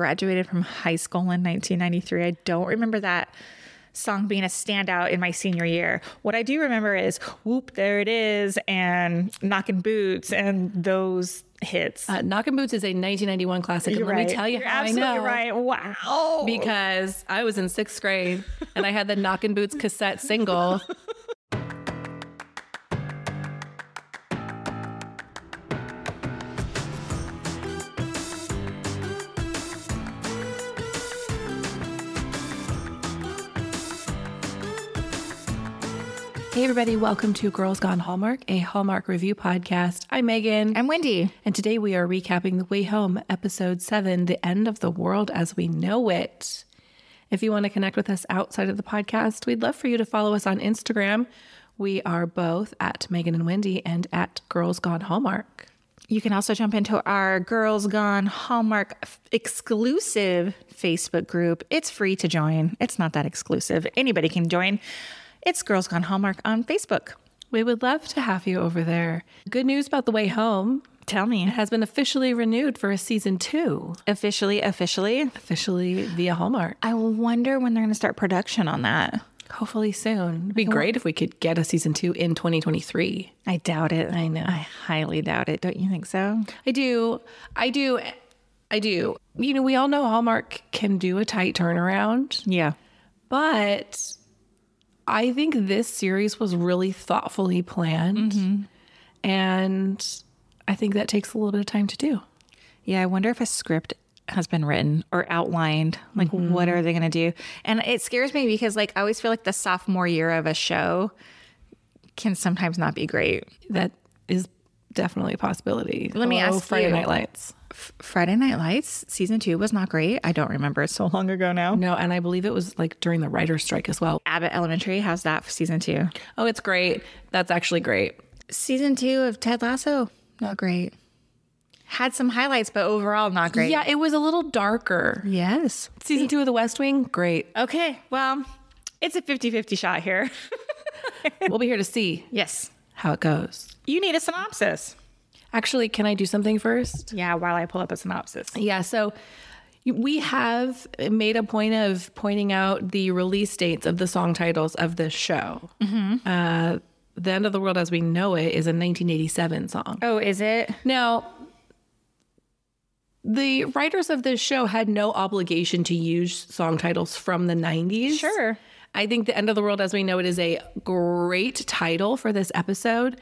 graduated from high school in 1993. I don't remember that song being a standout in my senior year. What I do remember is Whoop, There It Is and Knockin' Boots and those hits. Uh, Knockin' Boots is a 1991 classic. and You're let right. me tell you You're how I absolutely know. right. Wow. Because I was in sixth grade and I had the Knockin' Boots cassette single. everybody, welcome to Girls Gone Hallmark, a Hallmark review podcast. I'm Megan. I'm Wendy. And today we are recapping The Way Home, episode seven, The End of the World as We Know It. If you want to connect with us outside of the podcast, we'd love for you to follow us on Instagram. We are both at Megan and Wendy and at Girls Gone Hallmark. You can also jump into our Girls Gone Hallmark f- exclusive Facebook group. It's free to join. It's not that exclusive. Anybody can join. It's Girls Gone Hallmark on Facebook. We would love to have you over there. Good news about The Way Home. Tell me. It has been officially renewed for a season two, Officially, officially. officially via Hallmark. I wonder when they're going to start production on that. Hopefully soon. It'd be great if we could get a season two in 2023. I doubt it. I know. I highly doubt it. Don't you think so? I do. I do. I do. You know, we all know Hallmark can do a tight turnaround, Yeah. but I think this series was really thoughtfully planned. Mm-hmm. And I think that takes a little bit of time to do. Yeah, I wonder if a script has been written or outlined. Like, mm-hmm. what are they going to do? And it scares me because, like, I always feel like the sophomore year of a show can sometimes not be great. That is definitely a possibility. Let me ask Friday you. Night Lights. Friday Night Lights season two was not great. I don't remember. It's so long ago now. No, and I believe it was like during the writer's strike as well. Abbott Elementary, how's that for season two? Oh, it's great. That's actually great. Season two of Ted Lasso, not great. Had some highlights, but overall, not great. Yeah, it was a little darker. Yes. Season two of The West Wing, great. Okay. Well, it's a 50 50 shot here. We'll be here to see yes. how it goes. You need a synopsis. Actually, can I do something first? Yeah, while I pull up a synopsis. Yeah, so we have made a point of pointing out the release dates of the song titles of this show. Uh, the End of the World as We Know It is a 1987 song. Oh, is it? Now, the writers of this show had no obligation to use song titles from the 90s. Sure. I think The End of the World as We Know It is a great title for this episode.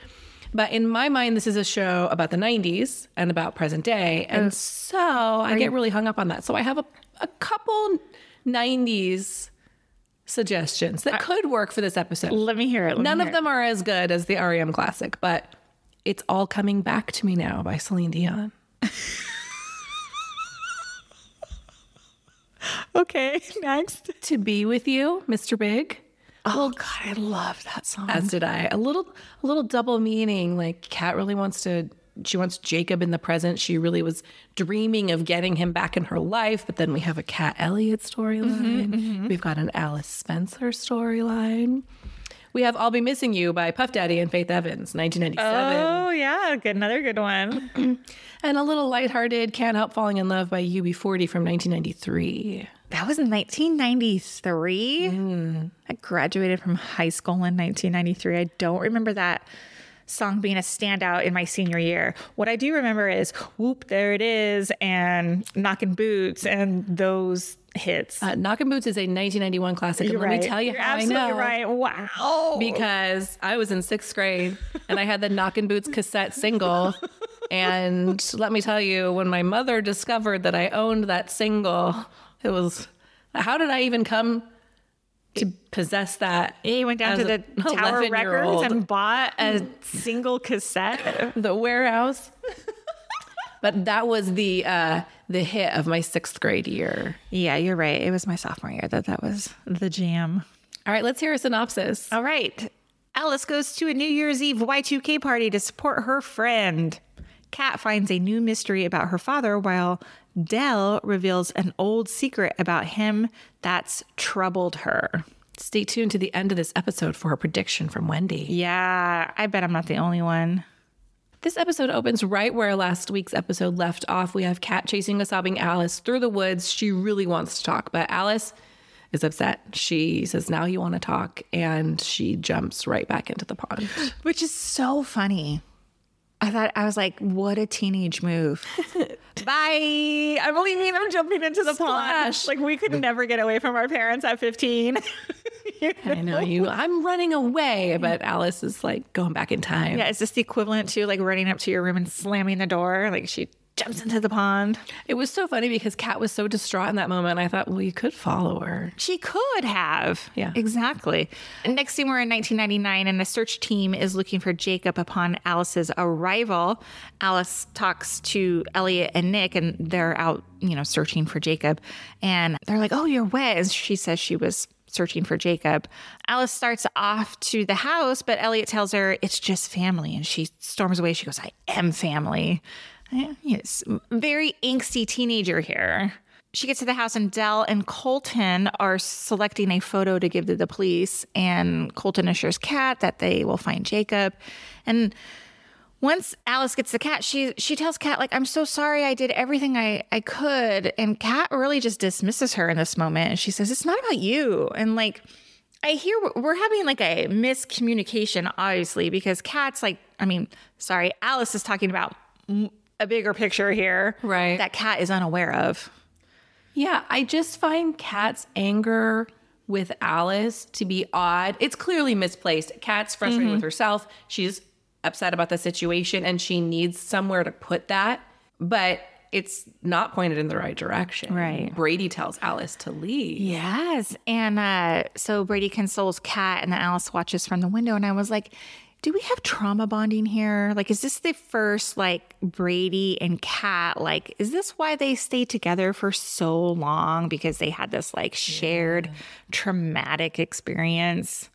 But in my mind, this is a show about the 90s and about present day. And so I get really hung up on that. So I have a, a couple 90s suggestions that could work for this episode. Let me hear it. None hear of them are as good as the REM classic, but it's all coming back to me now by Celine Dion. Okay, next. To be with you, Mr. Big. Oh, God, I love that song. As did I. A little a little double meaning. Like Kat really wants to she wants Jacob in the present. She really was dreaming of getting him back in her life, but then we have a Kat Elliot storyline. Mm-hmm, mm-hmm. We've got an Alice Spencer storyline. We have I'll Be Missing You by Puff Daddy and Faith Evans, 1997. Oh, yeah. Good. Another good one. And a little lighthearted Can't Help Falling in Love by UB40 from 1993. That was in 1993. Mm. I graduated from high school in 1993. I don't remember that song being a standout in my senior year. What I do remember is Whoop, There It Is and Knockin' Boots and those hits. Uh, Knockin' Boots is a 1991 classic. and let me tell you You're how I know. right. Wow. because I was in sixth grade and I had the Knockin' Boots cassette single. And let me tell you, when my mother discovered that I owned that single, it was how did I even come to possess that? He went down to the Tower Records and bought a single cassette. the warehouse. but that was the uh, the hit of my sixth grade year. Yeah, you're right. It was my sophomore year that that was the jam. All right, let's hear a synopsis. All right. Alice goes to a New Year's Eve Y2K party to support her friend. Kat finds a new mystery about her father while Del reveals an old secret about him that's troubled her. Stay tuned to the end of this episode for a prediction from Wendy. Yeah, I bet I'm not the only one. This episode opens right where last week's episode left off. We have Kat chasing a sobbing Alice through the woods. She really wants to talk, but Alice is upset. She says, Now you want to talk. And she jumps right back into the pond. Which is so funny. I thought, I was like, what a teenage move. Bye. I'm leaving. I'm jumping into the pond. Like, we could never get away from our parents at 15. I know you. I'm running away, but Alice is like going back in time. Yeah, is this the equivalent to like running up to your room and slamming the door? Like she jumps into the pond. It was so funny because Kat was so distraught in that moment. I thought, well, you could follow her. She could have. Yeah. Exactly. Next scene, we're in 1999, and the search team is looking for Jacob upon Alice's arrival. Alice talks to Elliot and Nick, and they're out, you know, searching for Jacob. And they're like, oh, you're wet. And she says she was searching for Jacob. Alice starts off to the house, but Elliot tells her it's just family. And she storms away. She goes, I am family. Yes, very angsty teenager here. She gets to the house, and Del and Colton are selecting a photo to give to the police. And Colton assures Kat that they will find Jacob. And once Alice gets the cat, she she tells Kat like, "I'm so sorry. I did everything I I could." And Kat really just dismisses her in this moment. And she says, "It's not about you." And like, I hear we're- having like a miscommunication, obviously, because Kat's like, I mean, sorry, Alice is talking about a bigger picture here, Right. That Kat is unaware of. Yeah, I just find Kat's anger with Alice to be odd. It's clearly misplaced. Kat's frustrated with herself. She's upset about the situation and she needs somewhere to put that, but it's not pointed in the right direction. Right. Brady tells Alice to leave. Yes. And uh, so Brady consoles Kat, and then Alice watches from the window. And I was like, do we have trauma bonding here? Like, is this the first, like, Brady and Kat? Like, is this why they stayed together for so long? Because they had this, like, shared traumatic experience.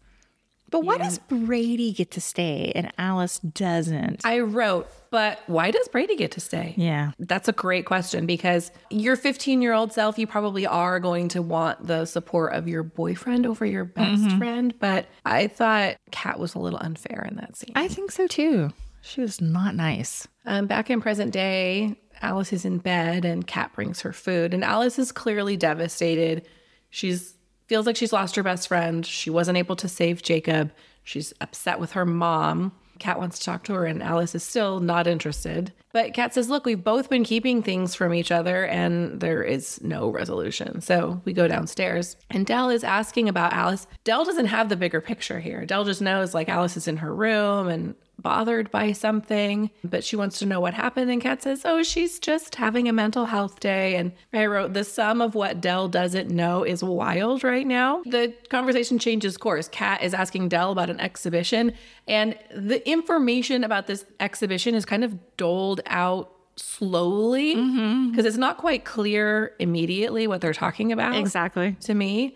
But why does Brady get to stay and Alice doesn't? I wrote, but why does Brady get to stay? yeah. That's a great question because your 15 year old self, you probably are going to want the support of your boyfriend over your best friend. But I thought Kat was a little unfair in that scene. I think so too. She was not nice. Um, back in present day, Alice is in bed and Kat brings her food, and Alice is clearly devastated. She's feels like she's lost her best friend. She wasn't able to save Jacob. She's upset with her mom. Kat wants to talk to her, and Alice is still not interested. But Kat says, Look, we've both been keeping things from each other, and there is no resolution. So we go downstairs, and Del is asking about Alice. Del doesn't have the bigger picture here. Del just knows like Alice is in her room and bothered by something, but she wants to know what happened. And Kat says, Oh, she's just having a mental health day. And I wrote, The sum of what Del doesn't know is wild right now. The conversation changes course. Kat is asking Del about an exhibition, and the information about this exhibition is kind of doled out slowly mm-hmm. because it's not quite clear immediately what they're talking about Exactly. to me.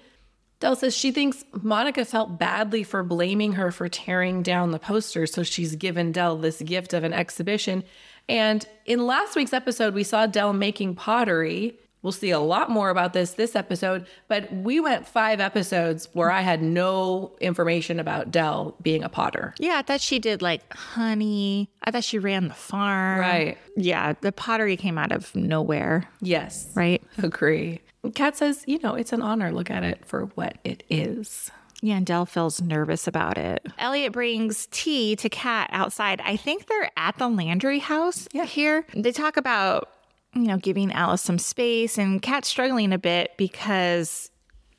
Del says she thinks Monica felt badly for blaming her for tearing down the poster, so she's given Del this gift of an exhibition. And in last week's episode, we saw Del making pottery. We'll see a lot more about this this episode, but we went five episodes where I had no information about Del being a potter. Yeah, I thought she did like honey. I thought she ran the farm. Right. Yeah, the pottery came out of nowhere, Yes. right? Agree. Kat says, you know, it's an honor. Look at it for what it is. Yeah, and Del feels nervous about it. Elliot brings tea to Kat outside. I think they're at the Landry house yeah. here. They talk about, you know, giving Alice some space, and Kat's struggling a bit because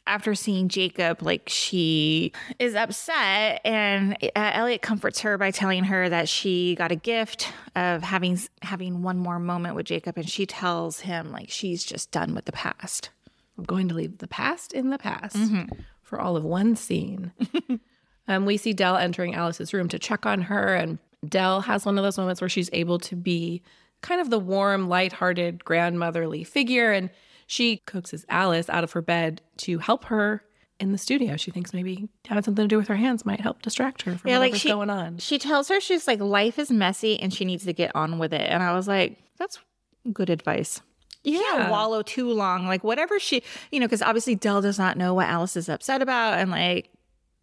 after seeing Jacob, like she is upset, and uh, Elliot comforts her by telling her that she got a gift of having having one more moment with Jacob, and she tells him like she's just done with the past. I'm going to leave the past in the past for all of one scene. um, we see Del entering Alice's room to check on her, and Del has one of those moments where she's able to be kind of the warm, lighthearted, grandmotherly figure, and she coaxes Alice out of her bed to help her in the studio. She thinks maybe having something to do with her hands might help distract her from Yeah, like whatever's she- going on. She tells her she's like life is messy and she needs to get on with it. And I was like, that's good advice. You Yeah. can't wallow too long. Like whatever she, you know, because obviously Del does not know what Alice is upset about, and like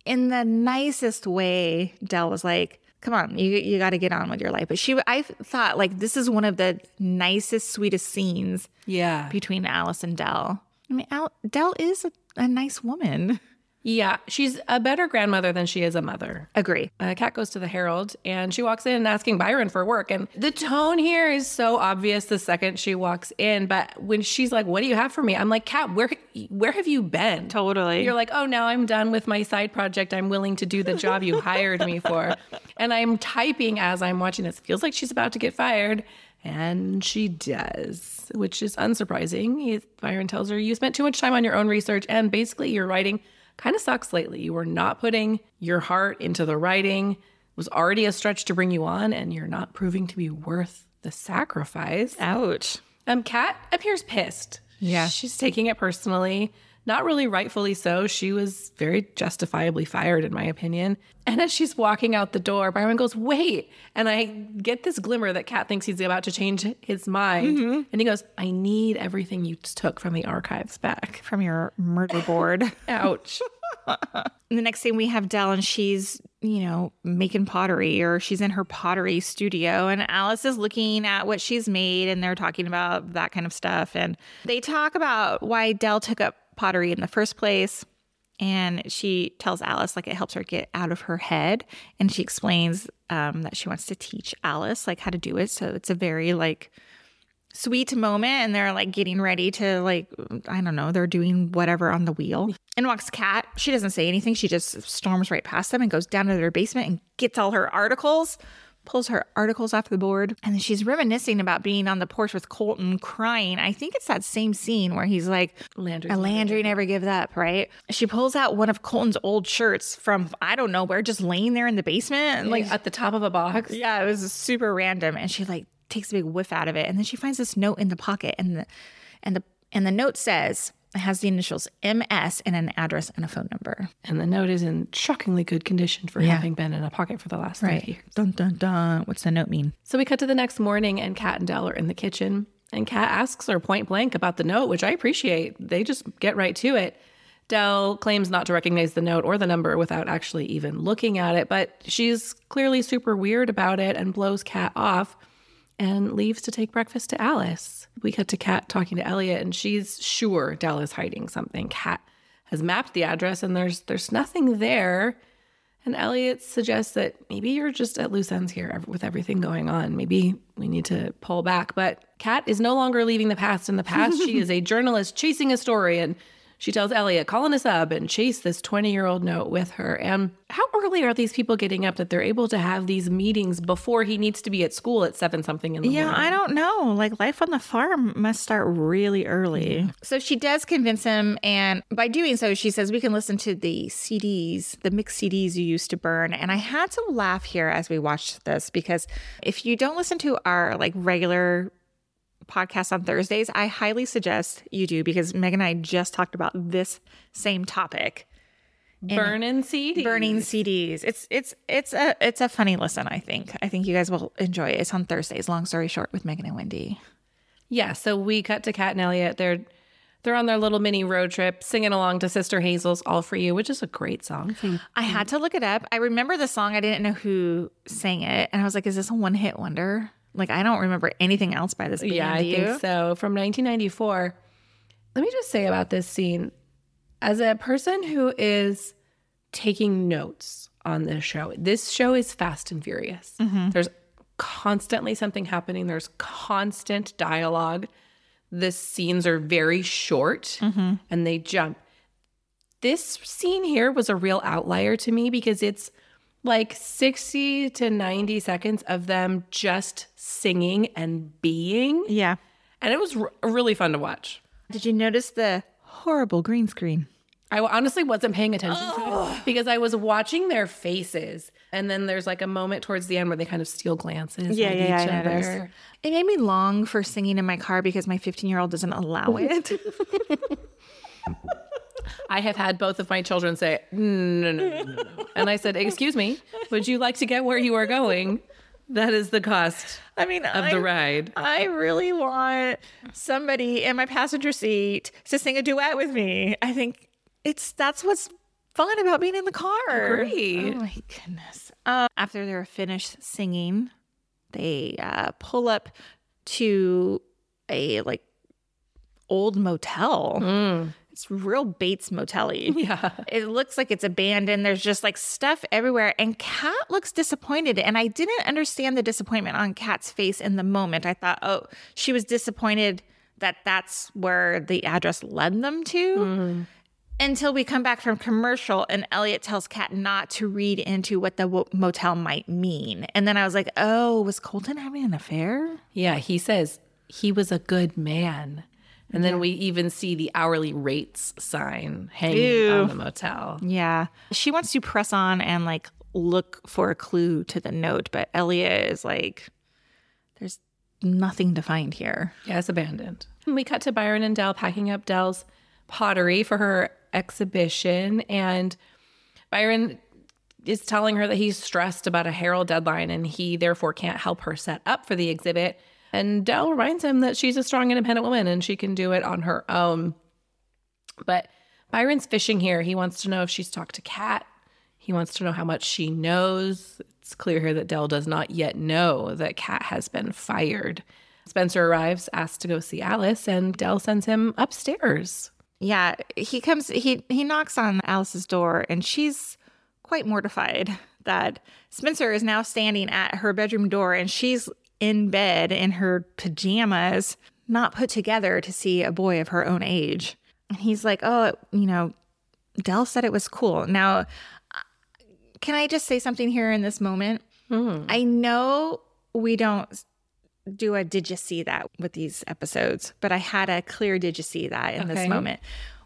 in the nicest way, Del was like, come on, you you got to get on with your life. But she, I thought like this is one of the nicest, sweetest scenes Yeah. between Alice and Del. I mean, Al, Del is a, a nice woman. Yeah. She's a better grandmother than she is a mother. Agree. Uh, Kat goes to the Herald and she walks in asking Byron for work. And the tone here is so obvious the second she walks in. But when she's like, What do you have for me? I'm like, Kat, where, where have you been? Totally. You're like, Oh, now I'm done with my side project. I'm willing to do the job you hired me for. And I'm typing as I'm watching this. Feels like she's about to get fired. And she does, which is unsurprising. He, Byron tells her, You spent too much time on your own research, and basically you're writing kind of sucks lately. You were not putting your heart into the writing. It was already a stretch to bring you on, and you're not proving to be worth the sacrifice. Ouch. Um, Kat appears pissed. Yeah. She's taking it personally. Not really rightfully so. She was very justifiably fired, in my opinion. And as she's walking out the door, Byron goes, Wait. And I get this glimmer that Kat thinks he's about to change his mind. Mm-hmm. And he goes, I need everything you took from the archives back. From your murder board. Ouch. the next thing we have Del and she's, you know, making pottery or she's in her pottery studio and Alice is looking at what she's made and they're talking about that kind of stuff. And they talk about why Del took up pottery in the first place. And she tells Alice like it helps her get out of her head. And she explains um, that she wants to teach Alice like how to do it. So it's a very like sweet moment and they're like getting ready to like i don't know they're doing whatever on the wheel and walks Kat she doesn't say anything she just storms right past them and goes down to their basement and gets all her articles pulls her articles off the board and she's reminiscing about being on the porch with colton crying i think it's that same scene where he's like Landry's a landry never gives up right she pulls out one of colton's old shirts from i don't know where just laying there in the basement Like at the top of a box. yeah, it was super random. And she like takes a big whiff out of it. And then she finds this note in the pocket and the and the and the note says it has the initials MS and an address and a phone number. And the note is in shockingly good condition for having been in a pocket for the last three years. Dun dun dun. What's the note mean? So we cut to the next morning, and Kat and Del are in the kitchen. And Kat asks her point blank about the note, which I appreciate. They just get right to it. Del claims not to recognize the note or the number without actually even looking at it, but she's clearly super weird about it and blows Kat off and leaves to take breakfast to Alice. We cut to Kat talking to Elliot, and she's sure Del is hiding something. Kat has mapped the address, and there's there's nothing there. And Elliot suggests that maybe you're just at loose ends here with everything going on. Maybe we need to pull back. But Kat is no longer leaving the past in the past. she is a journalist chasing a story. And she tells Elliot, call in a sub and chase this 20 year old note with her. And how early are these people getting up that they're able to have these meetings before he needs to be at school at seven something in the Yeah, morning? Yeah, I don't know. Like life on the farm must start really early. So she does convince him, and by doing so, she says we can listen to the CDs, the mixed CDs you used to burn. And I had to laugh here as we watched this because if you don't listen to our like regular podcast on Thursdays, I highly suggest you do because Meg and I just talked about this same topic. Burning CDs. Burning CDs. It's it's it's a it's a funny listen, I think. I think you guys will enjoy it. It's on Thursdays, long story short, with Megan and Wendy. Yeah, so we cut to Kat and Elliot. They're they're on their little mini road trip, singing along to Sister Hazel's "All for You," which is a great song. I had to look it up. I remember the song. I didn't know who sang it, and I was like, "Is this a one hit wonder?" Like, I don't remember anything else by this band. yeah, I think so. From 1994. Let me just say about this scene, as a person who is taking notes on this show, this show is fast and furious. Mm-hmm. There's constantly something happening. There's constant dialogue. The scenes are very short mm-hmm. and they jump. This scene here was a real outlier to me because it's like 60 to 90 seconds of them just singing and being. Yeah. And it was r- really fun to watch. Did you notice the horrible green screen? I honestly wasn't paying attention to it because I was watching their faces. And then there's like a moment towards the end where they kind of steal glances Yeah, at yeah, yeah, each I other. It made me long for singing in my car because my 15 year old doesn't allow it. I have had both of my children say, no, no, no, no, no. And I said, excuse me, would you like to get where you are going? That is the cost I mean, of I, the ride. I really want somebody in my passenger seat to sing a duet with me. I think it's that's what's fun about being in the car. Agree. Oh my goodness. Um, after they're finished singing, they uh, pull up to a like old motel. It's real Bates motel-y. Yeah. It looks like it's abandoned. There's just like stuff everywhere. And Kat looks disappointed. And I didn't understand the disappointment on Kat's face in the moment. I thought, oh, she was disappointed that that's where the address led them to. Mm-hmm. Until we come back from commercial and Elliot tells Kat not to read into what the wo- motel might mean. And then I was like, oh, was Colton having an affair? Yeah, he says he was a good man. And then we even see the hourly rates sign hanging Ew. on the motel. Yeah. She wants to press on and like look for a clue to the note, but Elliot is like, there's nothing to find here. Yeah, it's abandoned. We cut to Byron and Del packing up Del's pottery for her exhibition. And Byron is telling her that he's stressed about a Herald deadline and he therefore can't help her set up for the exhibit. And Del reminds him that she's a strong, independent woman and she can do it on her own. But Byron's fishing here. He wants to know if she's talked to Kat. He wants to know how much she knows. It's clear here that Del does not yet know that Kat has been fired. Spencer arrives, asks to go see Alice, and Del sends him upstairs. Yeah, he comes he he knocks on Alice's door and she's quite mortified that Spencer is now standing at her bedroom door and she's in bed in her pajamas, not put together to see a boy of her own age. And he's like, "Oh, you know, Del said it was cool." Now, can I just say something here in this moment? Hmm. I know we don't do a did you see that with these episodes, but I had a clear did you see that in Okay. this moment.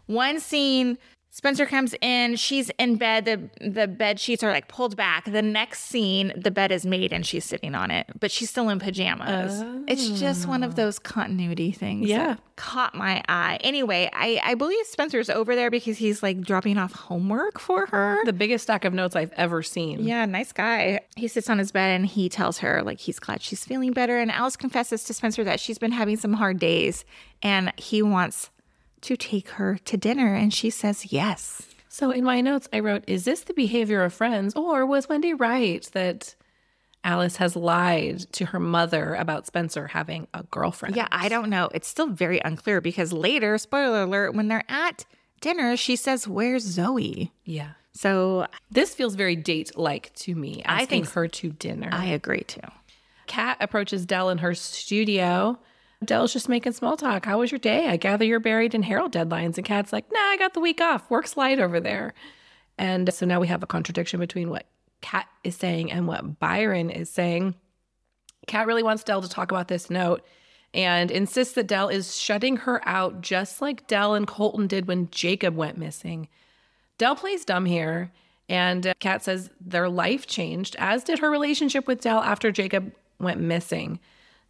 One scene, Spencer comes in, she's in bed, the the bed sheets are like pulled back. The next scene, the bed is made and she's sitting on it, but she's still in pajamas. It's just one of oh. those continuity things. Yeah. that caught my eye. Anyway, I, I believe Spencer's over there because he's like dropping off homework for her. The biggest stack of notes I've ever seen. Yeah, nice guy. He sits on his bed and he tells her like he's glad she's feeling better. And Alice confesses to Spencer that she's been having some hard days and he wants to take her to dinner. And she says yes. So in my notes, I wrote, Is this the behavior of friends? Or was Wendy right that Alice has lied to her mother about Spencer having a girlfriend? Yeah, I don't know. It's still very unclear because later, spoiler alert, when they're at dinner, she says, Where's Zoe? Yeah. So This feels very date like to me. Asking I think- her to dinner. I agree too. Kat approaches Del in her studio. Del's just making small talk. How was your day? I gather you're buried in Herald deadlines. And Kat's like, nah, I got the week off. Work's light over there. And so now we have a contradiction between what Kat is saying and what Byron is saying. Kat really wants Del to talk about this note and insists that Del is shutting her out just like Del and Colton did when Jacob went missing. Del plays dumb here, and uh, Kat says their life changed, as did her relationship with Del after Jacob went missing.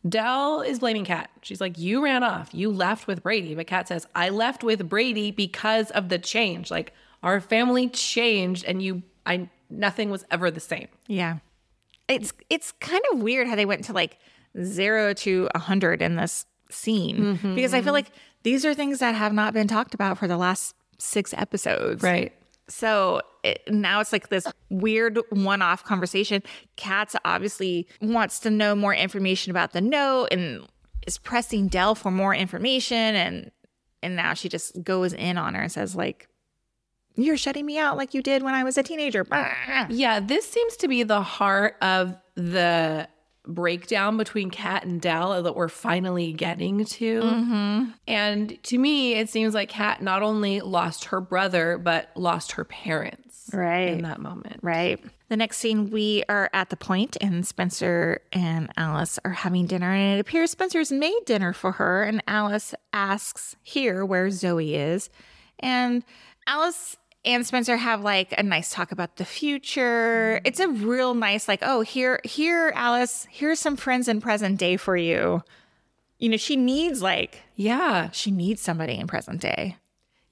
Del is blaming Kat. She's like, You ran off. You left with Brady. But Kat says, I left with Brady because of the change. Like, our family changed, and you, I, nothing was ever the same. Yeah. It's it's kind of weird how they went to like zero to a hundred in this scene mm-hmm. because I feel like these are things that have not been talked about for the last six episodes. Right. So it, now it's like this weird one off conversation. Kat's obviously wants to know more information about the note and is pressing Del for more information. And, and now she just goes in on her and says, like, you're shutting me out like you did when I was a teenager. Yeah, this seems to be the heart of the breakdown between Kat and Del that we're finally getting to. Mm-hmm. And to me, it seems like Kat not only lost her brother, but lost her parents Right. in that moment. Right. The next scene, we are at the point, and Spencer and Alice are having dinner, and it appears Spencer's made dinner for her, and Alice asks here where Zoe is, and Alice and Spencer have like a nice talk about the future. Mm-hmm. It's a real nice, like, oh, here, here, Alice, here's some friends in present day for you. You know, she needs like Yeah. she needs somebody in present day.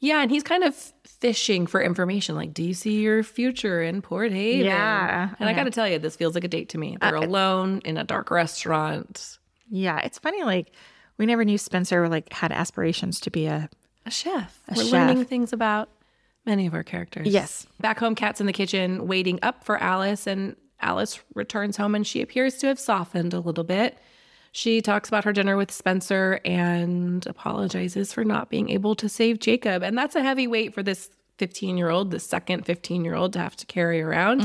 Yeah. And he's kind of fishing for information like, do you see your future in Port Haven? Yeah. And I got to tell you, this feels like a date to me. They're uh, alone in a dark restaurant. Yeah, it's funny. Like we never knew Spencer like had aspirations to be a A chef. A We're chef. learning things about Many of our characters. Yes. Back home, Kat's in the kitchen waiting up for Alice, and Alice returns home and she appears to have softened a little bit. She talks about her dinner with Spencer and apologizes for not being able to save Jacob. And that's a heavy weight for this 15 year old, the second 15 year old to have to carry around.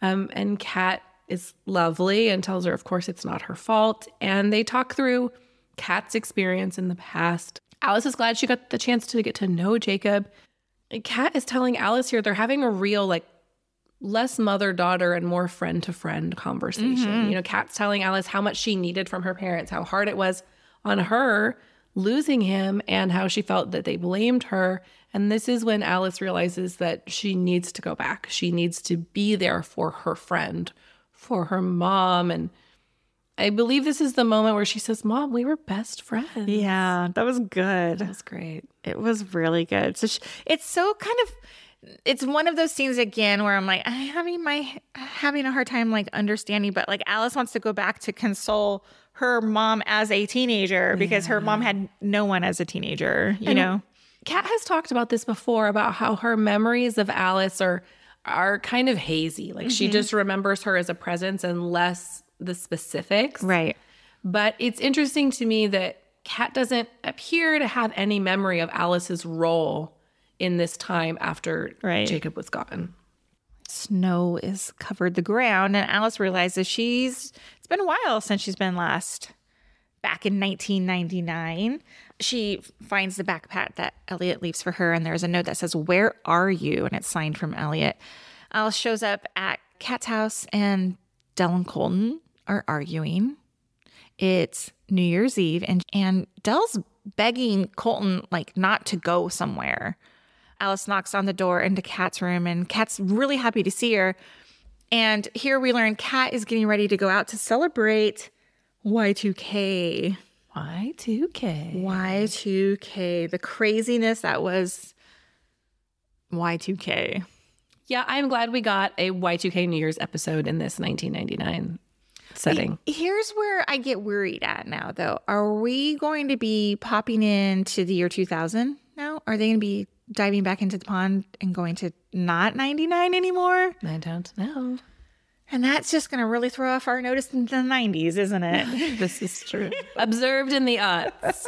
Um, and Kat is lovely and tells her, of course, it's not her fault. And they talk through Kat's experience in the past. Alice is glad she got the chance to get to know Jacob. Kat is telling Alice here they're having a real, like, less mother daughter and more friend to friend conversation. Mm-hmm. You know, Kat's telling Alice how much she needed from her parents, how hard it was on her losing him, and how she felt that they blamed her. And this is when Alice realizes that she needs to go back. She needs to be there for her friend, for her mom. And I believe this is the moment where she says, Mom, we were best friends. Yeah, that was good. That was great. It was really good. So sh it's so kind of it's one of those scenes again where I'm like I'm having my having a hard time like understanding, but like Alice wants to go back to console her mom as a teenager because her mom had no one as a teenager, you know. Kat has talked about this before about how her memories of Alice are are kind of hazy. Like she mm-hmm. just remembers her as a presence and less the specifics. Right. But it's interesting to me that Kat doesn't appear to have any memory of Alice's role in this time after Right. Jacob was gone. Snow is covered the ground and Alice realizes she's it's been a while since she's been last back in 1999. She finds the backpack that Elliot leaves for her, and there's a note that says, Where are you? And it's signed from Elliot. Alice shows up at Kat's house, and Del and Colton are arguing. It's New Year's Eve, and, and Del's begging Colton, like, not to go somewhere. Alice knocks on the door into Kat's room, and Kat's really happy to see her. And here we learn Kat is getting ready to go out to celebrate Y2K. Y2K. Y2K, the craziness that was Y2K. Yeah, I'm glad we got a Y2K New Year's episode in this 1999 setting. Here's where I get worried at now, though. Are we going to be popping into the year 2000 now? Are they going to be diving back into the pond and going to not 99 anymore? I don't know. And that's just going to really throw off our notice in the 90s, isn't it? This is true. Observed in the odds.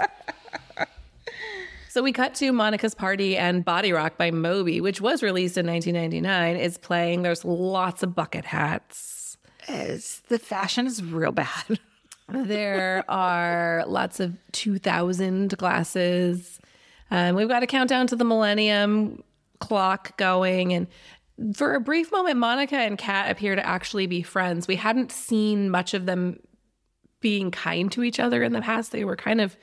So we cut to Monica's Party and Body Rock by Moby, which was released in 1999, is playing. There's lots of bucket hats. It's- the fashion is real bad. There are lots of 2000 glasses. Um, we've got a countdown to the millennium clock going. And for a brief moment, Monica and Kat appear to actually be friends. We hadn't seen much of them being kind to each other in the past. They were kind of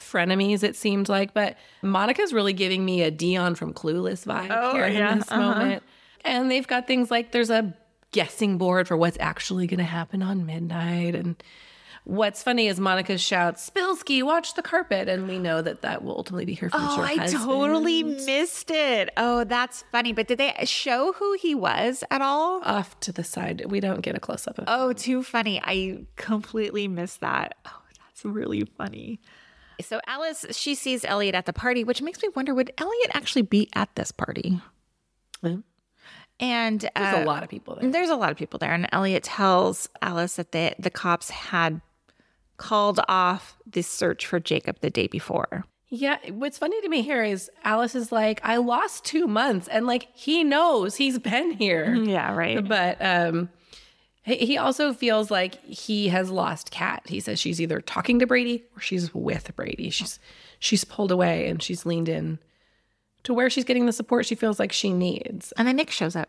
frenemies, it seemed like. But Monica's really giving me a Dionne from Clueless vibe Oh, here yeah, in this uh-huh. moment. And they've got things like there's a guessing board for what's actually going to happen on midnight. And what's funny is Monica shouts, Spilsky, watch the carpet. And we know that that will ultimately be her future Oh, I husband. totally missed it. Oh, that's funny. But did they show who he was at all? Off to the side. We don't get a close up of Oh, too funny. I completely missed that. Oh, that's really funny. So Alice, she sees Elliot at the party, which makes me wonder would Elliot actually be at this party? Mhm. And There's uh, a lot of people there. There's a lot of people there, and Elliot tells Alice that the the cops had called off this search for Jacob the day before. Yeah, what's funny to me here is Alice is like, I lost two months, and like he knows he's been here. Yeah, right. But um he he also feels like he has lost Kat. He says she's either talking to Brady or she's with Brady. She's she's pulled away and she's leaned in to where she's getting the support she feels like she needs. And then Nick shows up.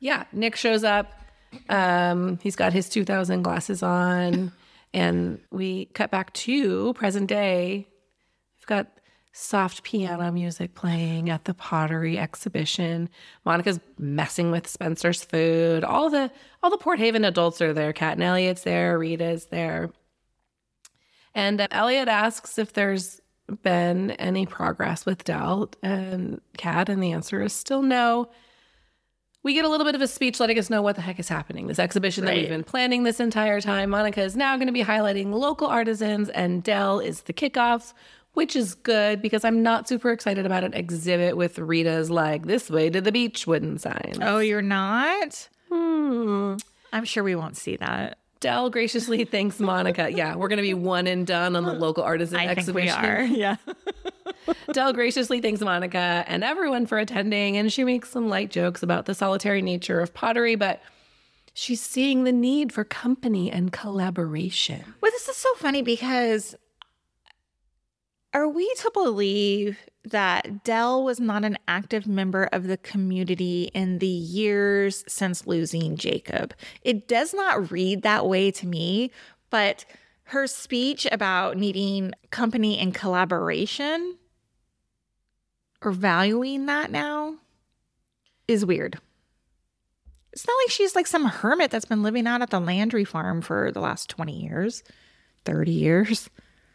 Yeah, Nick shows up. Um, he's got his 2000 glasses on, and we cut back to present day. We've got soft piano music playing at the pottery exhibition. Monica's messing with Spencer's food. All the all the Port Haven adults are there. Kat and Elliot's there. Rita's there. And uh, Elliot asks if there's been any progress with Del and Kat, and the answer is still no we get a little bit of a speech letting us know what the heck is happening. This exhibition that we've been planning this entire time. Monica is now going to be highlighting local artisans, and Del is the kickoff. which is good because I'm not super excited about an exhibit with Rita's like this way to the beach wooden signs. Oh, you're not? Hmm. I'm sure we won't see that. Del graciously thanks Monica. Yeah, we're gonna be one and done on the local artisan I think we are. Yeah. Del graciously thanks Monica and everyone for attending, and she makes some light jokes about the solitary nature of pottery, but she's seeing the need for company and collaboration. Well, this is so funny because are we to believe that Del was not an active member of the community in the years since losing Jacob? It does not read that way to me, but her speech about needing company and collaboration or valuing that now is weird. It's not like she's like some hermit that's been living out at the Landry farm for the last 20 years, 30 years.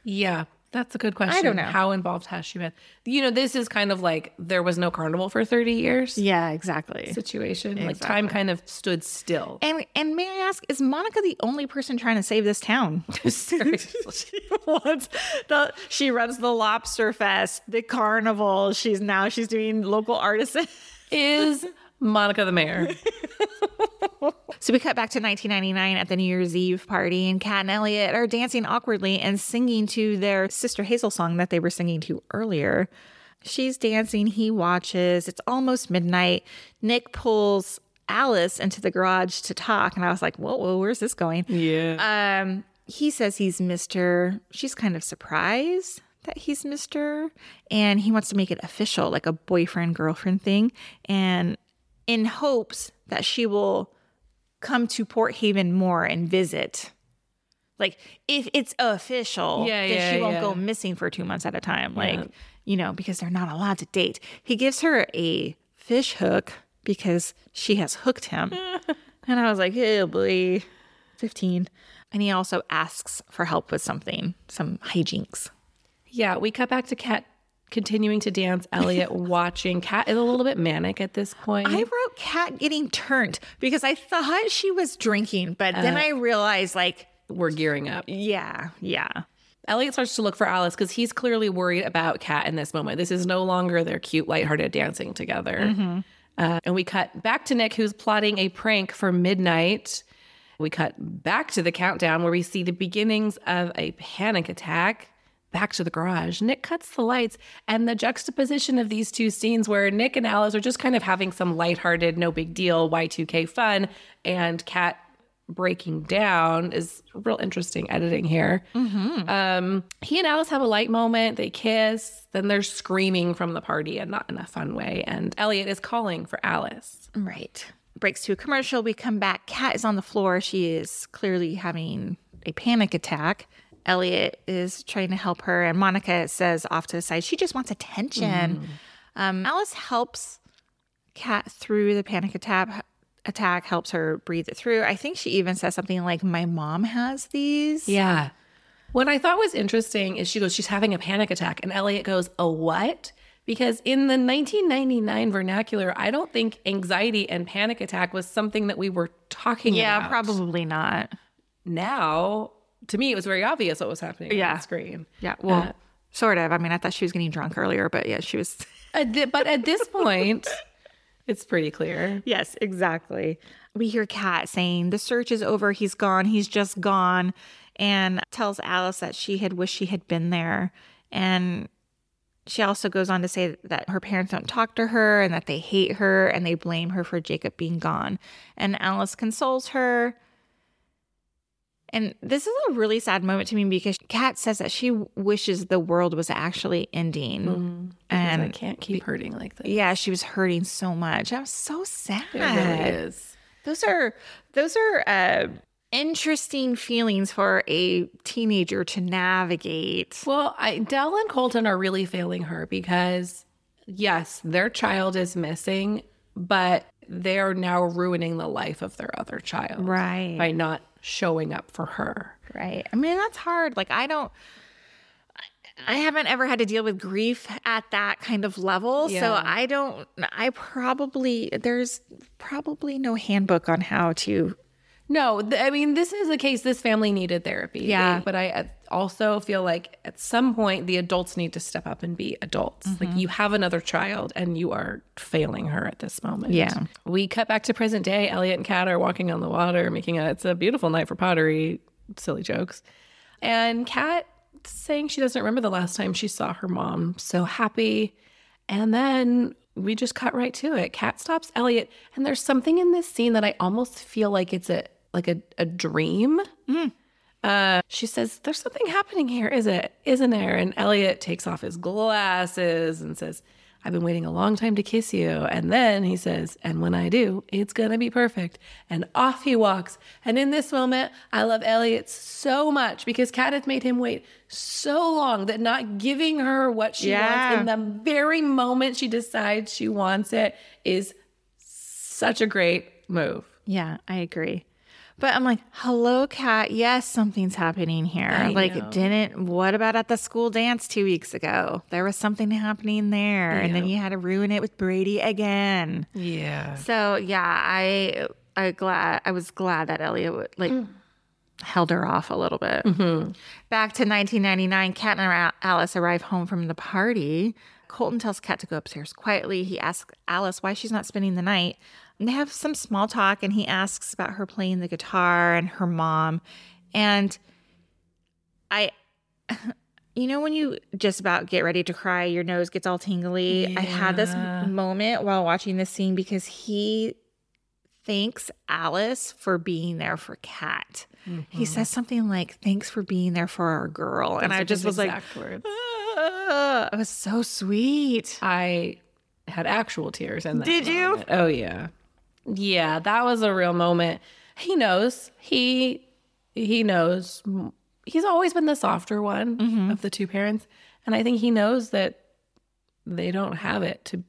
Yeah, that's a good question. I don't know. How involved has she been? You know, this is kind of like there was no carnival for 30 years Yeah, exactly. situation. Like time kind of stood still. And and may I ask, is Monica the only person trying to save this town? Seriously. she wants the she runs the lobster fest, the carnival. She's now she's doing local artisan. is Monica the mayor. So we cut back to 1999 at the New Year's Eve party, and Kat and Elliot are dancing awkwardly and singing to their Sister Hazel song that they were singing to earlier. She's dancing, he watches. It's almost midnight. Nick pulls Alice into the garage to talk, and I was like, whoa, whoa, where's this going? Yeah. Um, he says he's Mr. She's kind of surprised that he's Mr. And he wants to make it official, like a boyfriend girlfriend thing. And in hopes that she will come to Port Haven more and visit. Like if it's official, Yeah, then yeah, she won't yeah. go missing for two months at a time. Like, Yeah. you know, because they're not allowed to date. He gives her a fish hook because she has hooked him. and I was like, oh boy, 15. And he also asks for help with something, some hijinks. yeah, we cut back to Kat continuing to dance. Elliot watching. Kat is a little bit manic at this point. I wrote Kat getting turned because I thought she was drinking, but then I realized, like, We're gearing up. yeah, yeah. Elliot starts to look for Alice because he's clearly worried about Kat in this moment. This is no longer their cute, lighthearted dancing together. Uh, and we cut back to Nick, who's plotting a prank for midnight. We cut back to the countdown where we see the beginnings of a panic attack. Back to the garage. Nick cuts the lights, and the juxtaposition of these two scenes where Nick and Alice are just kind of having some lighthearted, no big deal Y2K fun, and Kat breaking down is real interesting editing here. Um, he and Alice have a light moment. They kiss. Then they're screaming from the party and not in a fun way. And Elliot is calling for Alice. Right. Breaks to a commercial. We come back. Kat is on the floor. She is clearly having a panic attack. Elliot is trying to help her, and Monica says off to the side, she just wants attention. Um, Alice helps Kat through the panic attack. Attack helps her breathe it through. I think she even says something like, "My mom has these." Yeah. What I thought was interesting is she goes, she's having a panic attack. And Elliot goes, a what? Because in the 1999 vernacular, I don't think anxiety and panic attack was something that we were talking Yeah, about. Yeah, probably not. Now, to me, it was very obvious what was happening Yeah. on the screen. Yeah, well, uh, sort of. I mean, I thought she was getting drunk earlier, but yeah, she was. At thi- but at this point, it's pretty clear. Yes, exactly. We hear Kat saying, The search is over. He's gone. He's just gone. And tells Alice that she had wished she had been there. And she also goes on to say that her parents don't talk to her and that they hate her and they blame her for Jacob being gone. And Alice consoles her. And this is a really sad moment to me because Kat says that she wishes the world was actually ending. And I can't keep hurting like this. yeah, she was hurting so much. I was so sad. It really is. Those are those are uh, interesting feelings for a teenager to navigate. Well, I, Del and Colton are really failing her because, yes, their child is missing, but they are now ruining the life of their other child Right. by not showing up for her. Right. I mean, that's hard. Like I don't I haven't ever had to deal with grief at that kind of level. So I don't I probably there's probably no handbook on how to No, th- I mean, this is a case this family needed therapy. Yeah. But I also feel like at some point the adults need to step up and be adults. Mm-hmm. Like you have another child and you are failing her at this moment. Yeah. We cut back to present day. Elliot and Kat are walking on the water, making a it's a beautiful night for pottery, silly jokes. And Kat saying she doesn't remember the last time she saw her mom so happy. And then we just cut right to it. Kat stops Elliot, and there's something in this scene that I almost feel like it's a like a, a dream. Uh, she says, There's something happening here, is it? Isn't there? And Elliot takes off his glasses and says, I've been waiting a long time to kiss you. And then he says, And when I do, it's going to be perfect. And off he walks. And in this moment, I love Elliot so much because Kat has made him wait so long that not giving her what she Yeah. wants in the very moment she decides she wants it is such a great move. Yeah, I agree. But I'm like, hello, Kat. Yes, something's happening here. I like, know. didn't, what about at the school dance two weeks ago? There was something happening there. And then you had to ruin it with Brady again. Yeah. So, yeah, I, I glad, I was glad that Elliot would, like, mm. held her off a little bit. Mm-hmm. Back to 1999, Kat and Alice arrive home from the party. Colton tells Kat to go upstairs quietly. He asks Alice why she's not spending the night. And they have some small talk, and he asks about her playing the guitar and her mom. And I, you know, when you just about get ready to cry, your nose gets all tingly. I had this moment while watching this scene because he thanks Alice for being there for Kat. He says something like, "Thanks for being there for our girl," and I just was like, words. "Ah," "It was so sweet." I had actual tears in that. Did you? moment. Oh yeah, yeah. That was a real moment. He knows. He he knows. He's always been the softer one Mm-hmm. of the two parents, and I think he knows that they don't have it to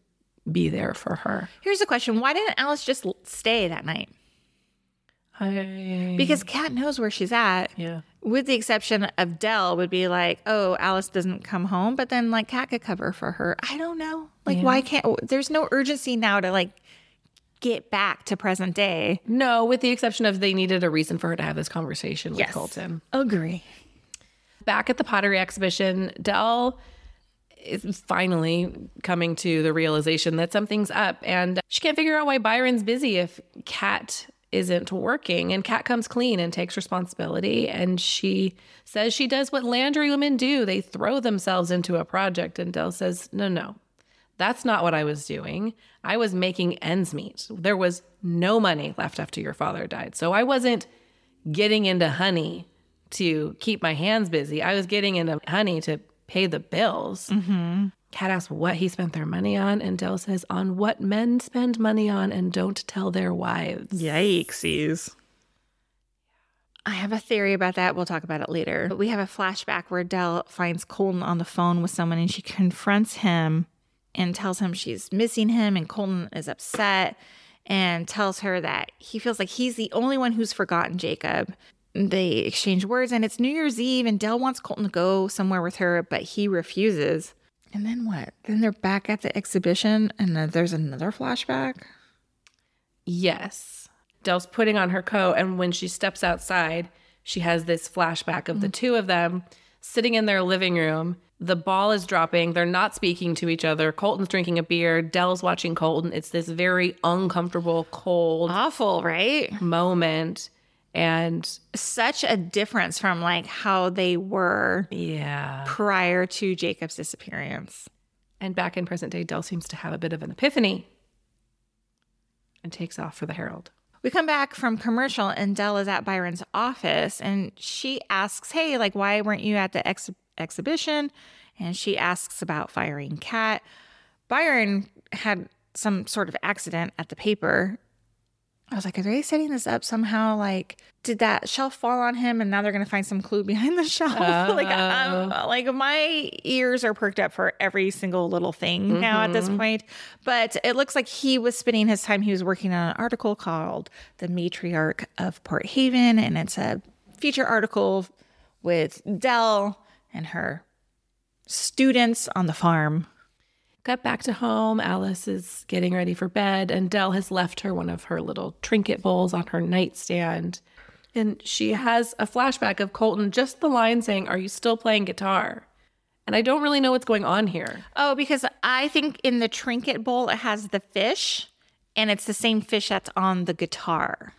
be there for her. Here's a question: Why didn't Alice just stay that night? I, Because Kat knows where she's at. yeah. With the exception of Del, would be like, oh, Alice doesn't come home, but then like Kat could cover for her. I don't know. Like, why can't? There's no urgency now to like get back to present day. No, with the exception of they needed a reason for her to have this conversation with Yes. Colton. Agree. back at the pottery exhibition, Del is finally coming to the realization that something's up and she can't figure out why Byron's busy if Kat isn't working. And Kat comes clean and takes responsibility. And she says she does what Landry women do they throw themselves into a project. And Del says, no, no. That's not what I was doing. I was making ends meet. There was no money left after your father died. So I wasn't getting into honey to keep my hands busy. I was getting into honey to pay the bills. Mm-hmm. Kat asks what he spent their money on, and Del says, on what men spend money on and don't tell their wives. Yikesies. I have a theory about that. We'll talk about it later. But we have a flashback where Del finds Colton on the phone with someone and she confronts him and tells him she's missing him. And Colton is upset and tells her that he feels like he's the only one who's forgotten Jacob. They exchange words and it's New Year's Eve and Del wants Colton to go somewhere with her, but he refuses. And then what? Then they're back at the exhibition and then there's another flashback. Yes. Del's putting on her coat, and when she steps outside, she has this flashback of the mm. two of them sitting in their living room. The ball is dropping. They're not speaking to each other. Colton's drinking a beer. Del's watching Colton. It's this very uncomfortable, cold Awful, right? moment. And such a difference from like how they were yeah. prior to Jacob's disappearance. And back in present day, Del seems to have a bit of an epiphany and takes off for the Herald. We come back from commercial and Del is at Byron's office and she asks, Hey, like, why weren't you at the ex- exhibition? And she asks about firing Kat. Byron had some sort of accident at the paper. I was like, are they setting this up somehow? Like, did that shelf fall on him and now they're going to find some clue behind the shelf? like, um, like my ears are perked up for every single little thing now at this point. But it looks like he was spending his time, he was working on an article called The Matriarch of Port Haven. And it's a feature article with Del and her students on the farm. Cut back to home. Alice is getting ready for bed, and Del has left her one of her little trinket bowls on her nightstand. And she has a flashback of Colton, just the line saying, Are you still playing guitar? And I don't really know what's going on here. Oh, because I think in the trinket bowl it has the fish, and it's the same fish that's on the guitar.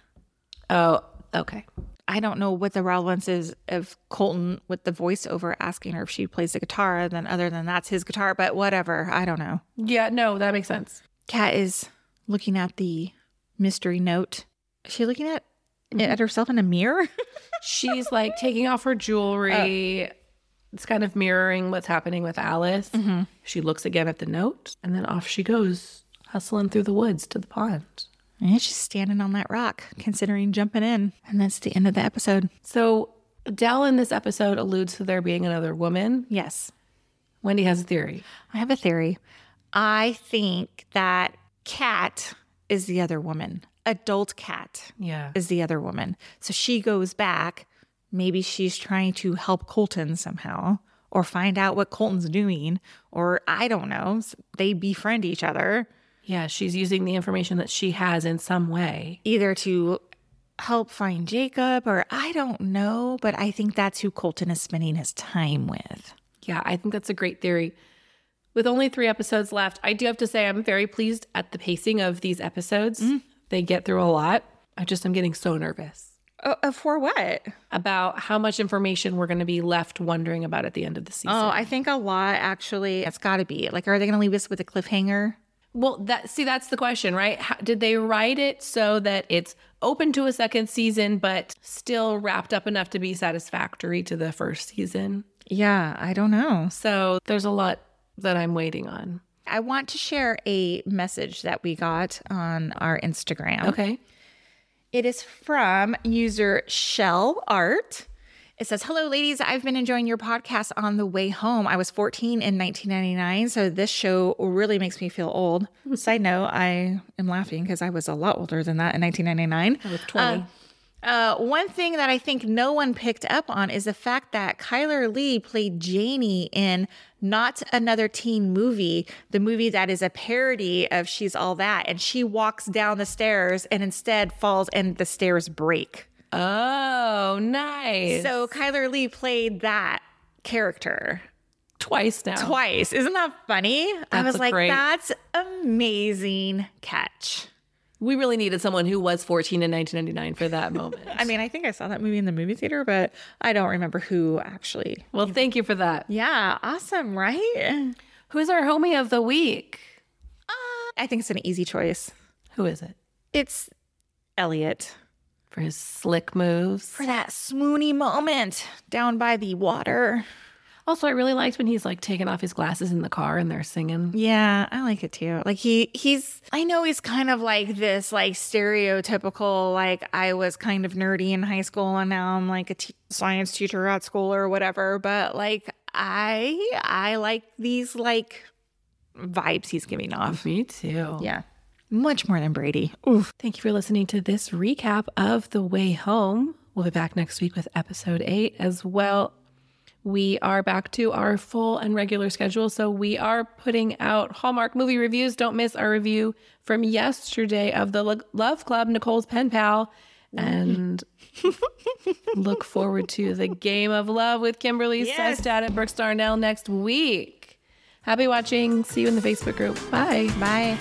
Oh, okay. I don't know what the relevance is of Colton with the voiceover asking her if she plays the guitar. Then, other than that's his guitar, but whatever. I don't know. Yeah, no, that makes sense. Kat is looking at the mystery note. Is she looking at mm-hmm. at herself in a mirror? She's like taking off her jewelry. Oh. It's kind of mirroring what's happening with Alice. Mm-hmm. She looks again at the note, and then off she goes, hustling through the woods to the pond. And she's standing on that rock, considering jumping in. And that's the end of the episode. So Del in this episode alludes to there being another woman. Yes. Wendy has a theory. I have a theory. I think that Kat is the other woman. Adult Kat Yeah. is the other woman. So she goes back. Maybe she's trying to help Colton somehow or find out what Colton's doing. Or I don't know. They befriend each other Yeah, she's using the information that she has in some way. either to help find Jacob or I don't know. But I think that's who Colton is spending his time with. Yeah, I think that's a great theory. With only three episodes left, I do have to say I'm very pleased at the pacing of these episodes. They get through a lot. I just am getting so nervous Uh, for what? about how much information we're going to be left wondering about at the end of the season. Oh, I think a lot actually. It's got to be. Like, are they going to leave us with a cliffhanger? Well, that see, that's the question, right? How, did they write it so that it's open to a second season, but still wrapped up enough to be satisfactory to the first season? Yeah, I don't know. So there's a lot that I'm waiting on. I want to share a message that we got on our Instagram. Okay. It is from user Shell Art. It says, Hello, ladies. I've been enjoying your podcast on the way home. I was 14 in 1999, so this show really makes me feel old. Side note, I am laughing because I was a lot older than that in 1999. I was 20. Uh, one thing that I think no one picked up on is the fact that Chyler Leigh played Janie in Not Another Teen Movie, the movie that is a parody of She's All That. And she walks down the stairs and instead falls and the stairs break. Oh, nice. So Chyler Leigh played that character twice now. twice. Isn't that funny? I was like, great- that's amazing catch. We really needed someone who was 14 in 1999 for that moment. I mean, I think I saw that movie in the movie theater, but I don't remember who actually well, thank you for that. Yeah, awesome, right? Who's our homie of the week? Uh, I think it's an easy choice. Who is it? It's Elliot For his slick moves. for that swoony moment down by the water. Also, I really liked when he's like taking off his glasses in the car and they're singing. Yeah, I like it too. Like he he's I know he's kind of like this like stereotypical like I was kind of nerdy in high school and now I'm like a t- science teacher at school or whatever, but like I I like these like vibes he's giving off. Me too. Yeah. Much more than Brady. Oof. Thank you for listening to this recap of The Way Home. We'll be back next week with episode eight as well. We are back to our full and regular schedule. So we are putting out Hallmark movie reviews. Don't miss our review from yesterday of the Love Club, Nicole's pen pal. And look forward to the game of love with Kimberly Yes. Sustad and Brooks Darnell next week. Happy watching. See you in the Facebook group. Bye. Bye.